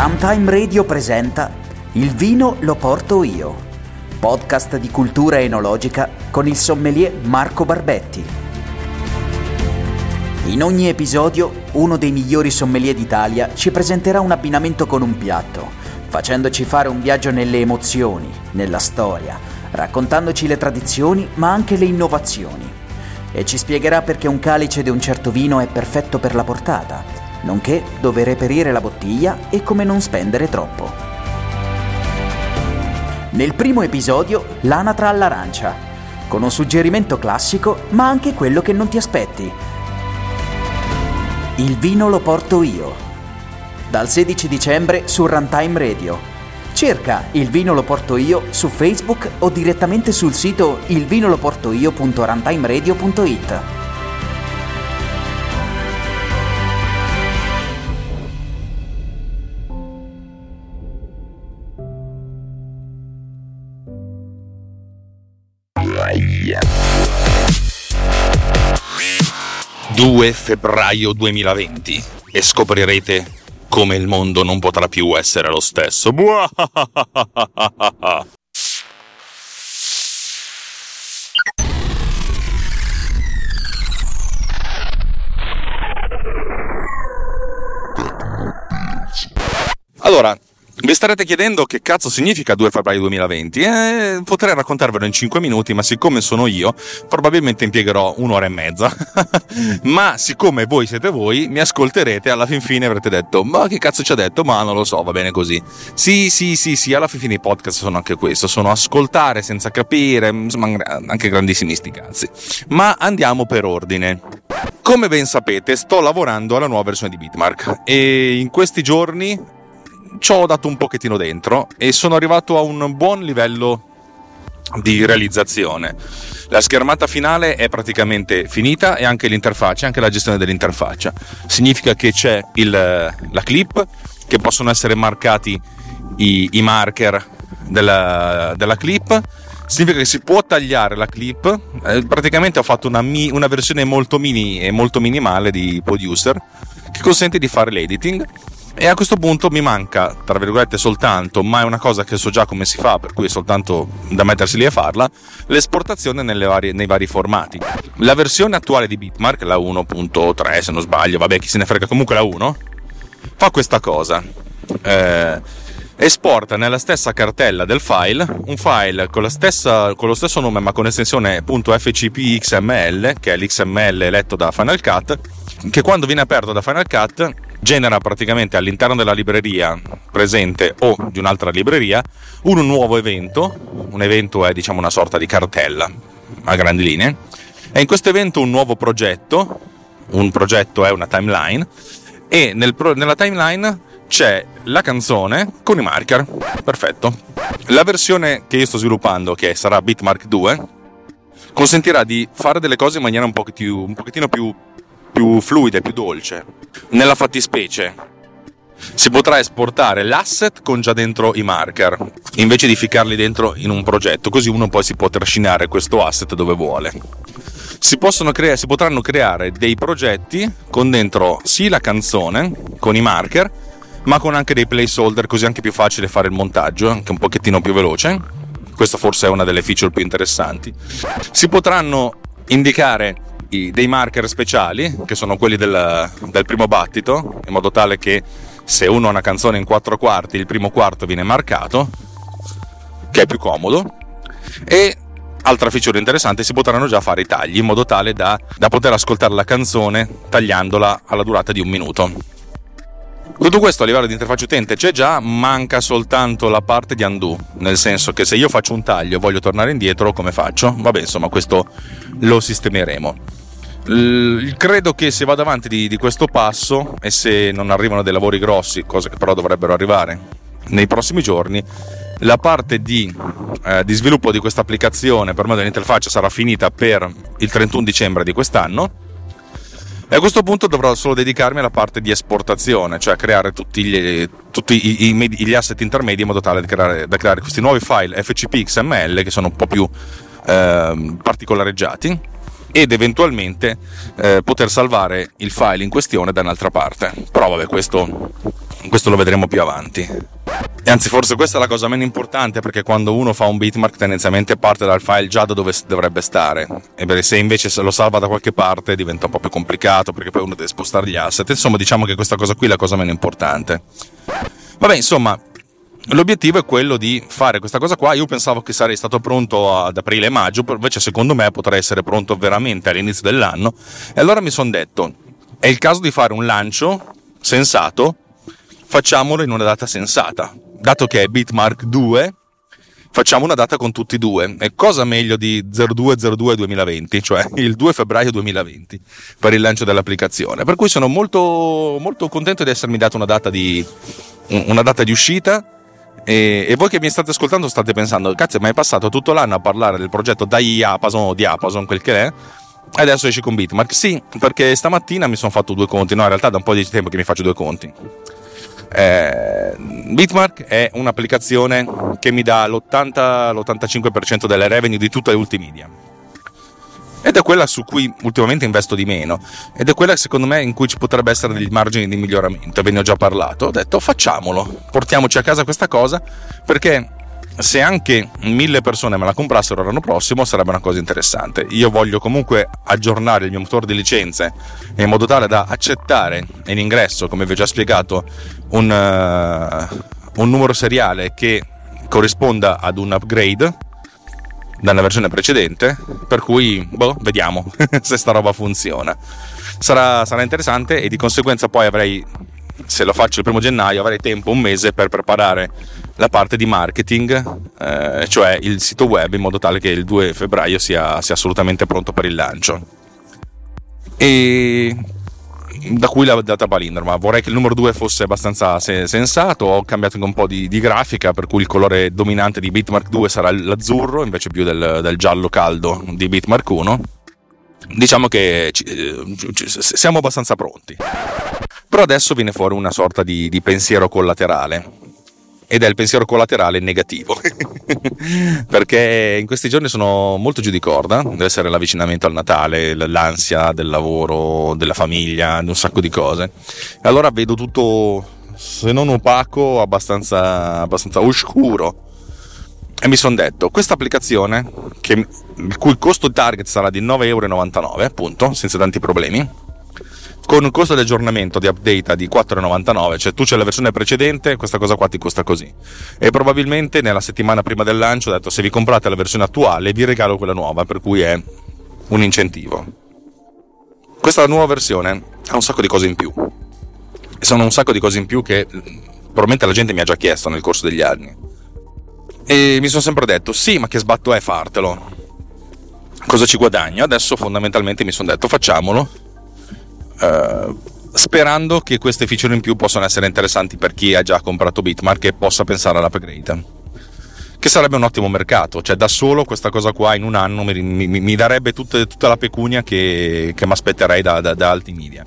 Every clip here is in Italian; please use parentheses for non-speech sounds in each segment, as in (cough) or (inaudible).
Runtime Radio presenta Il vino lo porto io, podcast di cultura enologica con il sommelier Marco Barbetti. In ogni episodio uno dei migliori sommelier d'Italia ci presenterà un abbinamento con un piatto, facendoci fare un viaggio nelle emozioni, nella storia, raccontandoci le tradizioni ma anche le innovazioni. E ci spiegherà perché un calice di un certo vino è perfetto per la portata, nonché dove reperire la bottiglia e come non spendere troppo. Nel primo episodio l'anatra all'arancia, con un suggerimento classico ma anche quello che non ti aspetti. Il vino lo porto io. Dal 16 dicembre su Runtime Radio. Cerca Il vino lo porto io su Facebook o direttamente sul sito ilvinoloportoio.runtimeradio.it. Due febbraio 2020 e scoprirete come il mondo non potrà più essere lo stesso. Buahahaha. Allora, vi starete chiedendo che cazzo significa 2 febbraio 2020? Eh, potrei raccontarvelo in 5 minuti, ma siccome sono io, probabilmente impiegherò un'ora e mezza. (laughs) ma siccome voi siete voi, mi ascolterete e alla fin fine avrete detto, ma che cazzo ci ha detto? Ma non lo so, va bene così. Sì, sì, sì, sì, alla fin fine i podcast sono anche questo, sono ascoltare senza capire, insomma, anche grandissimi sti cazzi. Ma andiamo per ordine. Come ben sapete, sto lavorando alla nuova versione di Bitmark e in questi giorni ci ho dato un pochettino dentro e sono arrivato a un buon livello di realizzazione. La schermata finale è praticamente finita e anche l'interfaccia, anche la gestione dell'interfaccia. Significa che c'è il, la clip, che possono essere marcati i, i marker della, della, clip. Significa che si può tagliare la clip. Eh, praticamente ho fatto una, mi, una versione molto mini e molto minimale di Producer che consente di fare l'editing e a questo punto mi manca, tra virgolette, soltanto, ma è una cosa che so già come si fa, per cui è soltanto da mettersi lì a farla, l'esportazione varie, nei vari formati. La versione attuale di Bitmark, la 1.3 se non sbaglio, vabbè chi se ne frega, comunque la 1, fa questa cosa. Eh, esporta nella stessa cartella del file un file con, stessa, con, lo stesso nome ma con estensione .fcpxml che è l'XML letto da Final Cut che quando viene aperto da Final Cut genera praticamente all'interno della libreria presente o di un'altra libreria un nuovo evento, un evento è diciamo una sorta di cartella a grandi linee, e in questo evento un nuovo progetto, un progetto è una timeline, e nel pro- nella timeline c'è la canzone con i marker, perfetto. La versione che io sto sviluppando, che sarà Bitmark 2, consentirà di fare delle cose in maniera un pochettino, un pochettino più più fluida e più dolce. Nella fattispecie si potrà esportare l'asset con già dentro i marker, invece di ficcarli dentro in un progetto, così uno poi si può trascinare questo asset dove vuole. Si, crea- si potranno creare dei progetti con dentro sì la canzone, con i marker, ma con anche dei placeholder, così è anche più facile fare il montaggio, anche un pochettino più veloce. Questa forse è una delle feature più interessanti. Si potranno indicare dei marker speciali, che sono quelli del, del primo battito, in modo tale che se uno ha una canzone in quattro quarti, il primo quarto viene marcato, che è più comodo, e altra feature interessante, si potranno già fare i tagli in modo tale da, da poter ascoltare la canzone tagliandola alla durata di un minuto. Tutto questo a livello di interfaccia utente c'è già, manca soltanto la parte di undo, nel senso che se io faccio un taglio e voglio tornare indietro, come faccio? Vabbè, insomma, questo lo sistemeremo. L- credo che se vado avanti di, di questo passo e se non arrivano dei lavori grossi, cose che però dovrebbero arrivare nei prossimi giorni, la parte di, eh, di sviluppo di questa applicazione per me dell'interfaccia sarà finita per il 31 dicembre di quest'anno. E a questo punto dovrò solo dedicarmi alla parte di esportazione, cioè creare tutti gli, tutti i, i, gli asset intermedi in modo tale da creare, da creare, questi nuovi file FCP XML che sono un po' più eh, particolareggiati ed eventualmente eh, poter salvare il file in questione da un'altra parte. Però vabbè, questo questo lo vedremo più avanti. E anzi, forse questa è la cosa meno importante perché quando uno fa un bitmark tendenzialmente parte dal file già da dove dovrebbe stare. E se invece lo salva da qualche parte diventa un po' più complicato perché poi uno deve spostare gli asset. Insomma, diciamo che questa cosa qui è la cosa meno importante. Vabbè, insomma, L'obiettivo è quello di fare questa cosa qua. Io pensavo che sarei stato pronto ad aprile e maggio, invece secondo me potrei essere pronto veramente all'inizio dell'anno. E allora mi sono detto, è il caso di fare un lancio sensato, facciamolo in una data sensata. Dato che è Bitmark 2, facciamo una data con tutti e due. E cosa meglio di 0202 2020, cioè il 2 febbraio 2020, per il lancio dell'applicazione. Per cui sono molto, molto contento di essermi dato una data di, una data di uscita e, e, voi che mi state ascoltando state pensando, cazzo, ma è passato tutto l'anno a parlare del progetto Diapason o Diapason, quel che è, e adesso esci con Bitmark? Sì, perché stamattina mi sono fatto due conti, no, in realtà da un po' di tempo che mi faccio due conti. Eh, Bitmark è un'applicazione che mi dà l'80, l'85% delle revenue di tutta Ultimedia ed è quella su cui ultimamente investo di meno. Ed è quella secondo me in cui ci potrebbe essere degli margini di miglioramento. Ve ne ho già parlato. Ho detto facciamolo. Portiamoci a casa questa cosa perché se anche mille persone me la comprassero l'anno prossimo sarebbe una cosa interessante. Io voglio comunque aggiornare il mio motore di licenze in modo tale da accettare in ingresso come vi ho già spiegato un, uh, un numero seriale che corrisponda ad un upgrade dalla versione precedente, per cui boh, vediamo (laughs) se sta roba funziona. Sarà, sarà interessante e di conseguenza poi avrei, se lo faccio il primo gennaio, avrei tempo, un mese per preparare la parte di marketing, eh, cioè il sito web, in modo tale che il 2 febbraio sia, sia assolutamente pronto per il lancio. E da cui la data palindroma. ma vorrei che il numero 2 fosse abbastanza sensato. Ho cambiato anche un po' di, di, grafica, per cui il colore dominante di Bitmark 2 sarà l'azzurro invece più del, del giallo caldo di Bitmark 1. Diciamo che ci, ci, siamo abbastanza pronti. Però adesso viene fuori una sorta di, di pensiero collaterale ed è il pensiero collaterale negativo. (laughs) Perché in questi giorni sono molto giù di corda deve essere l'avvicinamento al Natale l'ansia del lavoro della famiglia di un sacco di cose. Allora vedo tutto se non opaco abbastanza, abbastanza oscuro. E mi sono detto questa applicazione che, il cui costo target sarà di 9,99 euro appunto senza tanti problemi con un costo di aggiornamento di update di 4,99, cioè tu c'è la versione precedente, questa cosa qua ti costa così. E probabilmente nella settimana prima del lancio ho detto se vi comprate la versione attuale vi regalo quella nuova, per cui è un incentivo. Questa nuova versione ha un sacco di cose in più. E sono un sacco di cose in più che probabilmente la gente mi ha già chiesto nel corso degli anni. E mi sono sempre detto, sì, ma che sbatto è fartelo? Cosa ci guadagno? Adesso fondamentalmente mi sono detto, facciamolo eh, sperando che queste feature in più possano essere interessanti per chi ha già comprato Bitmark e possa pensare all'upgrade. Che sarebbe un ottimo mercato, cioè da solo questa cosa qua in un anno mi, mi, mi darebbe tutte, tutta la pecunia che, che mi aspetterei da, da, da alti media.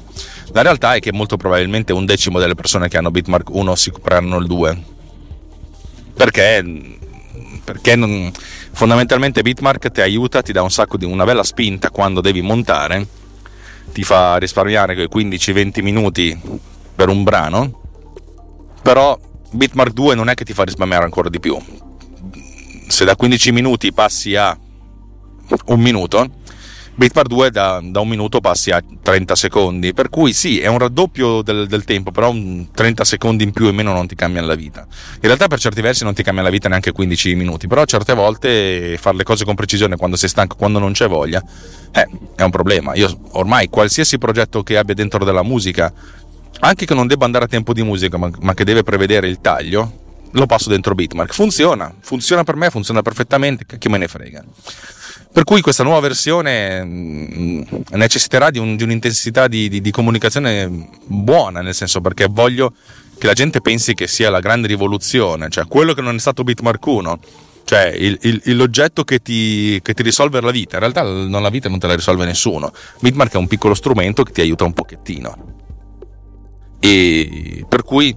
La realtà è che molto probabilmente un decimo delle persone che hanno Bitmark 1 si compreranno il 2. Perché? Perché non, fondamentalmente Bitmark ti aiuta, ti dà un sacco di una bella spinta quando devi montare ti fa risparmiare quei 15-20 minuti per un brano, però Bitmark 2 non è che ti fa risparmiare ancora di più. Se da 15 minuti passi a un minuto, Bitmap 2 da, da, un minuto passi a 30 secondi, per cui sì, è un raddoppio del, del, tempo, però un 30 secondi in più e meno non ti cambiano la vita. In realtà per certi versi non ti cambia la vita neanche 15 minuti, però certe volte fare le cose con precisione quando sei stanco, quando non c'è voglia, eh, è un problema. Io ormai qualsiasi progetto che abbia dentro della musica, anche che non debba andare a tempo di musica, ma, ma che deve prevedere il taglio, lo passo dentro Bitmark. Funziona, funziona per me, funziona perfettamente, che me ne frega. Per cui questa nuova versione mm, necessiterà di, un, di un'intensità di, di, di, comunicazione buona, nel senso perché voglio che la gente pensi che sia la grande rivoluzione, cioè quello che non è stato Bitmark 1, cioè il, il, l'oggetto che ti, che ti, risolve la vita. In realtà non la vita non te la risolve nessuno. Bitmark è un piccolo strumento che ti aiuta un pochettino. E per cui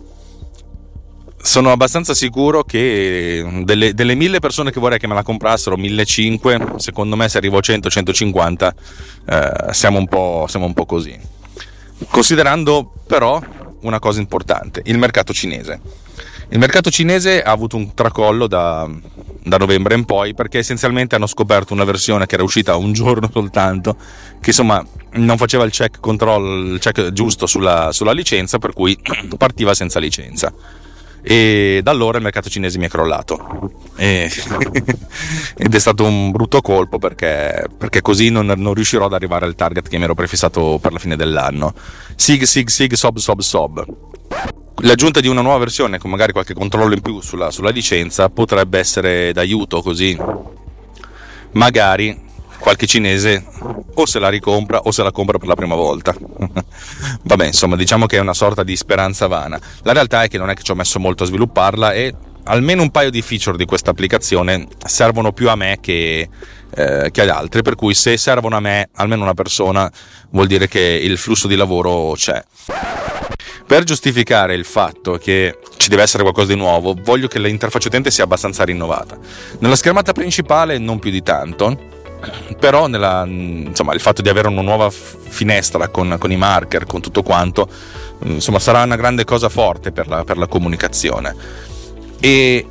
sono abbastanza sicuro che delle, delle, mille persone che vorrei che me la comprassero, 1500, secondo me se arrivo a 100-150 eh, siamo, siamo, un po' così. Considerando però una cosa importante, il mercato cinese. Il mercato cinese ha avuto un tracollo da, da, novembre in poi perché essenzialmente hanno scoperto una versione che era uscita un giorno (laughs) soltanto, che insomma non faceva il check control, il check giusto sulla, sulla licenza, per cui (clears throat) partiva senza licenza e da allora il mercato cinese mi è crollato. E, (laughs) ed è stato un brutto colpo perché, perché così non, non, riuscirò ad arrivare al target che mi ero prefissato per la fine dell'anno. Sig sig sig sob sob sob. L'aggiunta di una nuova versione con magari qualche controllo in più sulla, sulla licenza potrebbe essere d'aiuto così. Magari qualche cinese o se la ricompra o se la compra per la prima volta. (laughs) Vabbè, insomma, diciamo che è una sorta di speranza vana. La realtà è che non è che ci ho messo molto a svilupparla e almeno un paio di feature di questa applicazione servono più a me che, eh, che agli altri, per cui se servono a me, almeno una persona, vuol dire che il flusso di lavoro c'è. Per giustificare il fatto che ci deve essere qualcosa di nuovo, voglio che l'interfaccia utente sia abbastanza rinnovata. Nella schermata principale non più di tanto, però nella, insomma, il fatto di avere una nuova finestra con, con, i marker, con tutto quanto, insomma, sarà una grande cosa forte per la, per la comunicazione. E,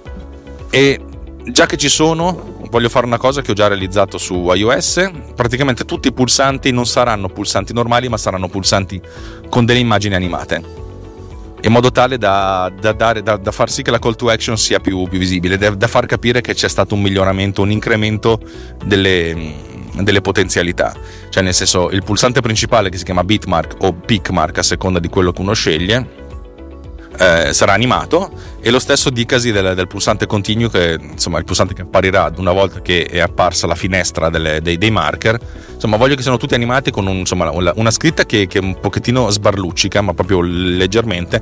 e già che ci sono, voglio fare una cosa che ho già realizzato su iOS. Praticamente tutti i pulsanti non saranno pulsanti normali, ma saranno pulsanti con delle immagini animate in modo tale da, da, dare, da, da, far sì che la call to action sia più, più visibile, da, far capire che c'è stato un miglioramento, un incremento delle, delle potenzialità. Cioè, nel senso, il pulsante principale che si chiama bitmark o pickmark a seconda di quello che uno sceglie. Eh, sarà animato e lo stesso dicasi del, del, pulsante continuo che insomma il pulsante che apparirà una volta che è apparsa la finestra delle, dei, dei, marker. Insomma voglio che siano tutti animati con un, insomma, una scritta che, che un pochettino sbarluccica ma proprio leggermente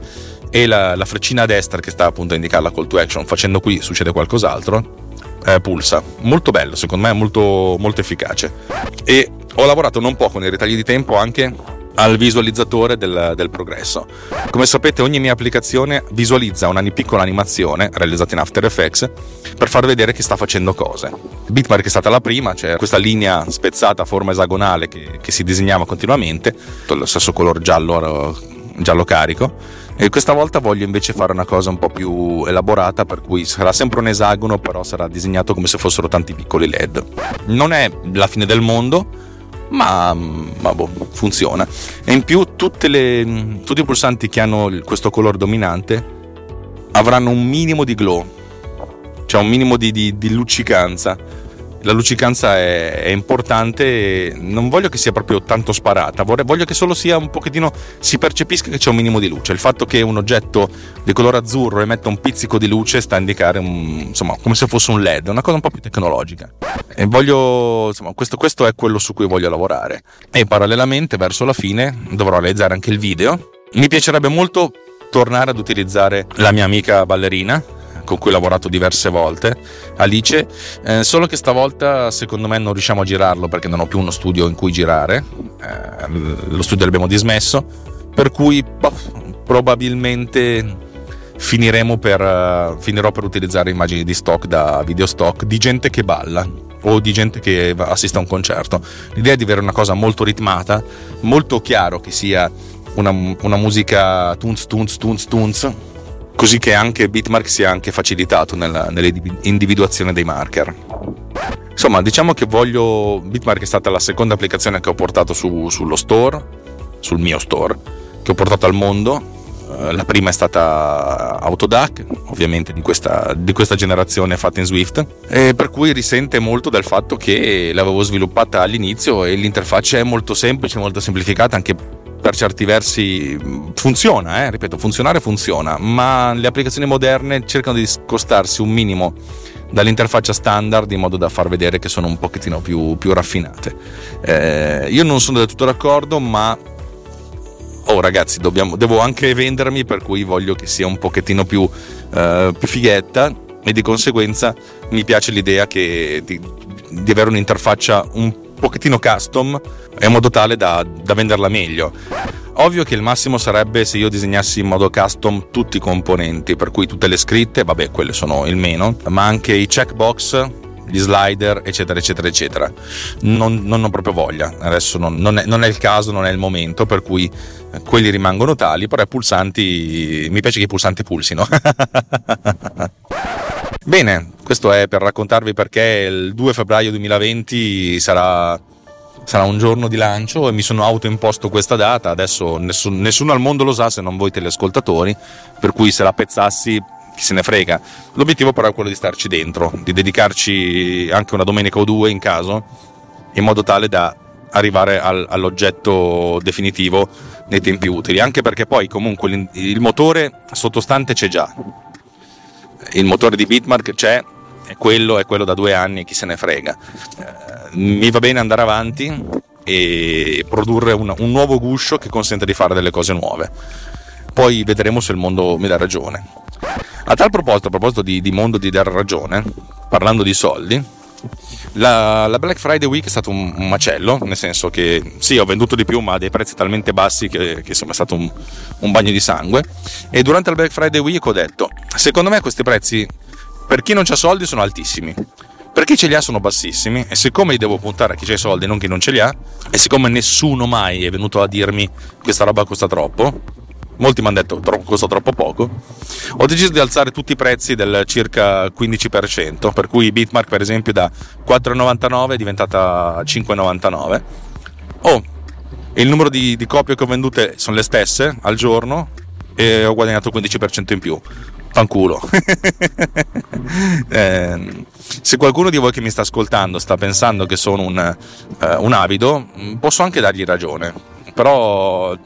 e la, la, freccina a destra che sta appunto a indicare la call to action. Facendo qui succede qualcos'altro eh, pulsa. Molto bello secondo me molto, molto efficace. E ho lavorato non poco nei ritagli di tempo anche al visualizzatore del, del, progresso. Come sapete ogni mia applicazione visualizza una piccola animazione realizzata in After Effects per far vedere che sta facendo cose. Bitmark è stata la prima, c'è questa linea spezzata a forma esagonale che, che si disegnava continuamente, lo stesso colore giallo, giallo carico. E questa volta voglio invece fare una cosa un po' più elaborata, per cui sarà sempre un esagono, però sarà disegnato come se fossero tanti piccoli LED. Non è la fine del mondo, ma, ma boh, funziona. E in più le, tutti i pulsanti che hanno questo colore dominante avranno un minimo di glow, cioè un minimo di, di, di luccicanza la luccicanza è, è, importante non voglio che sia proprio tanto sparata, vorrei, voglio che solo sia un pochettino, si percepisca che c'è un minimo di luce. Il fatto che un oggetto di colore azzurro emetta un pizzico di luce sta a indicare un, insomma, come se fosse un LED, una cosa un po' più tecnologica. E voglio, insomma, questo, questo è quello su cui voglio lavorare. E parallelamente, verso la fine, dovrò realizzare anche il video. Mi piacerebbe molto tornare ad utilizzare la mia amica ballerina con cui ho lavorato diverse volte, Alice, eh, solo che stavolta secondo me non riusciamo a girarlo perché non ho più uno studio in cui girare, eh, lo studio l'abbiamo dismesso, per cui boh, probabilmente finiremo per, uh, finirò per utilizzare immagini di stock da video stock di gente che balla o di gente che assiste a un concerto. L'idea è di avere una cosa molto ritmata, molto chiaro che sia una, una musica tunz tunz tunz tunz così che anche Bitmark sia anche facilitato nella, nell'individuazione dei marker. Insomma, diciamo che voglio. Bitmark è stata la seconda applicazione che ho portato su, sullo store, sul mio store, che ho portato al mondo. Eh, la prima è stata Autodac, ovviamente di questa, di questa generazione fatta in Swift, per cui risente molto del fatto che l'avevo sviluppata all'inizio e l'interfaccia è molto semplice, molto semplificata, anche per certi versi funziona, eh? ripeto, funzionare funziona, ma le applicazioni moderne cercano di scostarsi un minimo dall'interfaccia standard in modo da far vedere che sono un pochettino più, più raffinate. Eh, io non sono del tutto d'accordo, ma oh ragazzi, dobbiamo, devo anche vendermi, per cui voglio che sia un pochettino più, eh, più fighetta e di conseguenza mi piace l'idea che, di, di avere un'interfaccia un pochettino custom in modo tale da, da venderla meglio. Ovvio che il massimo sarebbe se io disegnassi in modo custom tutti i componenti, per cui tutte le scritte, vabbè, quelle sono il meno, ma anche i checkbox gli slider, eccetera, eccetera, eccetera. Non, non ho proprio voglia, adesso non, non, è, non, è, il caso, non è il momento, per cui quelli rimangono tali, però i pulsanti, mi piace che i pulsanti pulsino. (laughs) Bene, questo è per raccontarvi perché il 2 febbraio 2020 sarà, sarà un giorno di lancio e mi sono autoimposto questa data, adesso nessun, nessuno al mondo lo sa se non voi teleascoltatori, per cui se la pezzassi chi se ne frega. L'obiettivo però è quello di starci dentro, di dedicarci anche una domenica o due in caso, in modo tale da arrivare al, all'oggetto definitivo nei tempi utili, anche perché poi comunque il, il motore sottostante c'è già, il motore di Bitmark c'è, è quello, è quello da due anni, chi se ne frega. Eh, mi va bene andare avanti e produrre un, un nuovo guscio che consente di fare delle cose nuove. Poi vedremo se il mondo mi dà ragione. A tal proposito, a proposito di, di mondo di dar ragione, parlando di soldi, la, la, Black Friday Week è stato un, un, macello, nel senso che sì, ho venduto di più, ma a dei prezzi talmente bassi che, che insomma è stato un, un, bagno di sangue. E durante la Black Friday Week ho detto: secondo me questi prezzi per chi non ha soldi sono altissimi. Per chi ce li ha sono bassissimi e siccome li devo puntare a chi ha i soldi e non chi non ce li ha e siccome nessuno mai è venuto a dirmi questa roba costa troppo molti mi hanno detto troppo, costa troppo poco, ho deciso di alzare tutti i prezzi del circa 15%, per cui Bitmark per esempio da 4,99 è diventata 5,99. Oh, il numero di, di copie che ho vendute sono le stesse al giorno e ho guadagnato il 15% in più. Fanculo. (laughs) eh, se qualcuno di voi che mi sta ascoltando sta pensando che sono un, eh, un avido, posso anche dargli ragione. Però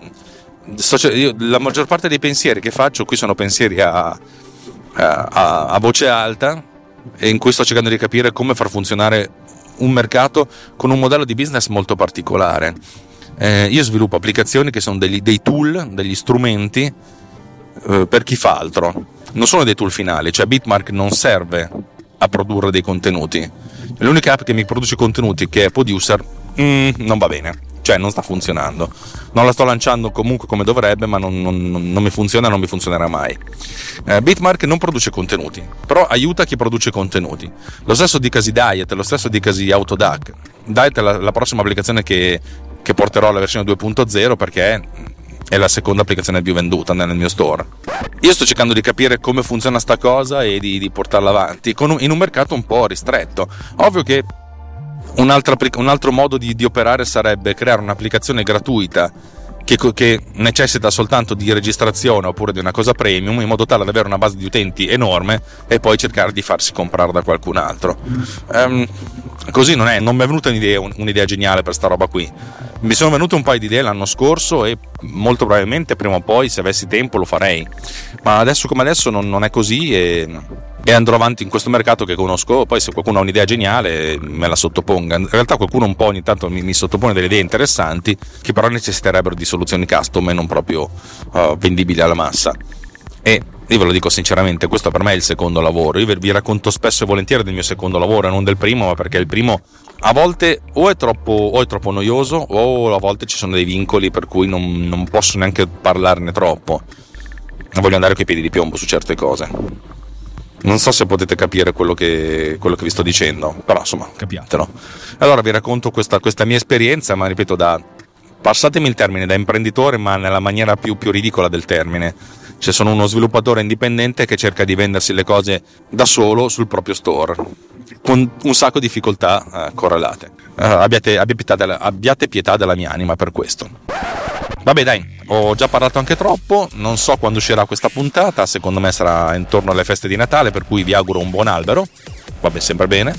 io, la maggior parte dei pensieri che faccio qui sono pensieri a, a, a voce alta e in cui sto cercando di capire come far funzionare un mercato con un modello di business molto particolare. Eh, io sviluppo applicazioni che sono degli, dei tool, degli strumenti eh, per chi fa altro. Non sono dei tool finali, cioè Bitmark non serve a produrre dei contenuti. L'unica app che mi produce contenuti, che è Producer, mm, non va bene cioè non sta funzionando. Non la sto lanciando comunque come dovrebbe, ma non, non, non mi funziona e non mi funzionerà mai. Eh, Bitmark non produce contenuti, però aiuta chi produce contenuti. Lo stesso di Casi Diet, lo stesso di Casi Autodac. Diet è la, la prossima applicazione che, che porterò alla versione 2.0 perché è la seconda applicazione più venduta nel mio store. Io sto cercando di capire come funziona sta cosa e di, di portarla avanti un, in un mercato un po' ristretto. Ovvio che un altro, un altro modo di, di, operare sarebbe creare un'applicazione gratuita che, che, necessita soltanto di registrazione oppure di una cosa premium in modo tale da avere una base di utenti enorme e poi cercare di farsi comprare da qualcun altro. Um, così non è, non mi è venuta un'idea, un'idea geniale per sta roba qui. Mi sono venute un paio di idee l'anno scorso e molto probabilmente prima o poi se avessi tempo lo farei. Ma adesso come adesso non, non è così e e andrò avanti in questo mercato che conosco. Poi, se qualcuno ha un'idea geniale, me la sottoponga. In realtà, qualcuno un po' ogni tanto mi, mi sottopone delle idee interessanti che però necessiterebbero di soluzioni custom e non proprio uh, vendibili alla massa. E io ve lo dico sinceramente, questo per me è il secondo lavoro. Io vi racconto spesso e volentieri del mio secondo lavoro e non del primo, ma perché il primo a volte o è troppo, o è troppo noioso o a volte ci sono dei vincoli per cui non, non posso neanche parlarne troppo. Voglio andare coi piedi di piombo su certe cose. Non so se potete capire quello che, quello che vi sto dicendo, però insomma capiatelo. Allora vi racconto questa, questa mia esperienza, ma ripeto da, passatemi il termine, da imprenditore, ma nella maniera più, più ridicola del termine. Cioè sono uno sviluppatore indipendente che cerca di vendersi le cose da solo sul proprio store, con un sacco di difficoltà eh, correlate. Uh, abbiate, abbiate, pietà della, abbiate pietà della mia anima per questo. Vabbè dai, ho già parlato anche troppo, non so quando uscirà questa puntata, secondo me sarà intorno alle feste di Natale, per cui vi auguro un buon albero, vabbè sempre bene,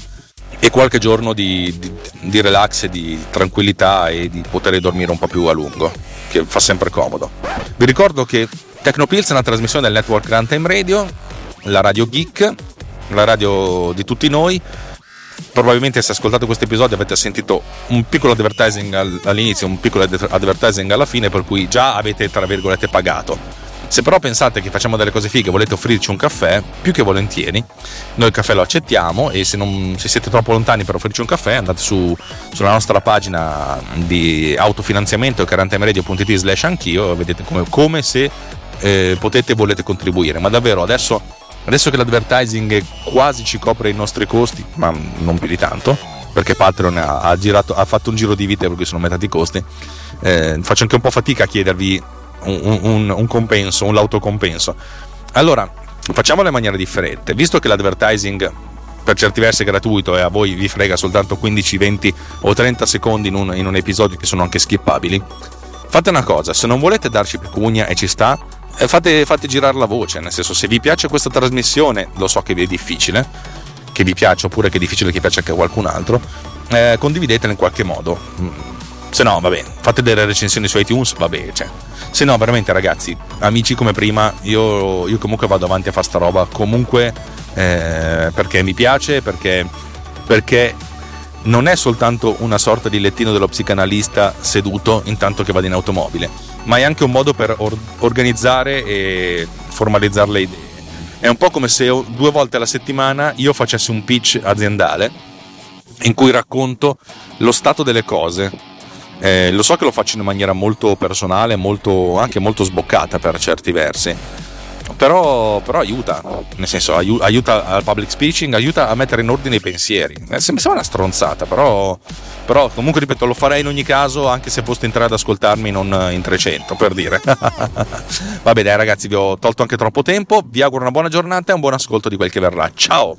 e qualche giorno di, di, di relax e di tranquillità e di poter dormire un po' più a lungo, che fa sempre comodo. Vi ricordo che Tecnopills è una trasmissione del network Runtime Radio, la radio geek, la radio di tutti noi, probabilmente se ascoltate questo episodio avete sentito un piccolo advertising all'inizio, un piccolo advertising alla fine, per cui già avete tra virgolette pagato. Se però pensate che facciamo delle cose fighe e volete offrirci un caffè, più che volentieri, noi il caffè lo accettiamo e se, non, se siete troppo lontani per offrirci un caffè andate su, sulla nostra pagina di autofinanziamento carantemeradio.it slash anch'io vedete come, come se eh, potete e volete contribuire. Ma davvero adesso Adesso che l'advertising quasi ci copre i nostri costi, ma non più di tanto, perché Patreon ha, girato, ha fatto un giro di vite perché sono aumentati i costi, eh, faccio anche un po' fatica a chiedervi un, un, un compenso, un l'autocompenso. Allora, facciamolo in maniera differente. Visto che l'advertising per certi versi è gratuito e a voi vi frega soltanto 15, 20 o 30 secondi in un, in un episodio che sono anche skippabili, fate una cosa, se non volete darci pecunia e ci sta, fate, fate girare la voce, nel senso se vi piace questa trasmissione, lo so che vi è difficile, che vi piace oppure che è difficile che piaccia anche a qualcun altro, eh, condividetela in qualche modo. Mm, se no, va bene, fate delle recensioni su iTunes, va bene, cioè. Se no, veramente ragazzi, amici come prima, io, io comunque vado avanti a fare sta roba, comunque eh, perché mi piace, perché, perché non è soltanto una sorta di lettino dello psicanalista seduto intanto che vado in automobile, ma è anche un modo per or- organizzare e formalizzare le idee. È un po' come se due volte alla settimana io facessi un pitch aziendale in cui racconto lo stato delle cose. Eh, lo so che lo faccio in maniera molto personale, molto, anche molto sboccata per certi versi, però, però, aiuta, nel senso aiuta al public speaking, aiuta a mettere in ordine i pensieri. Eh, sembra una stronzata, però, però, comunque ripeto, lo farei in ogni caso, anche se posto entrare ad ascoltarmi non in 300, per dire. (laughs) Vabbè dai ragazzi, vi ho tolto anche troppo tempo, vi auguro una buona giornata e un buon ascolto di quel che verrà. Ciao!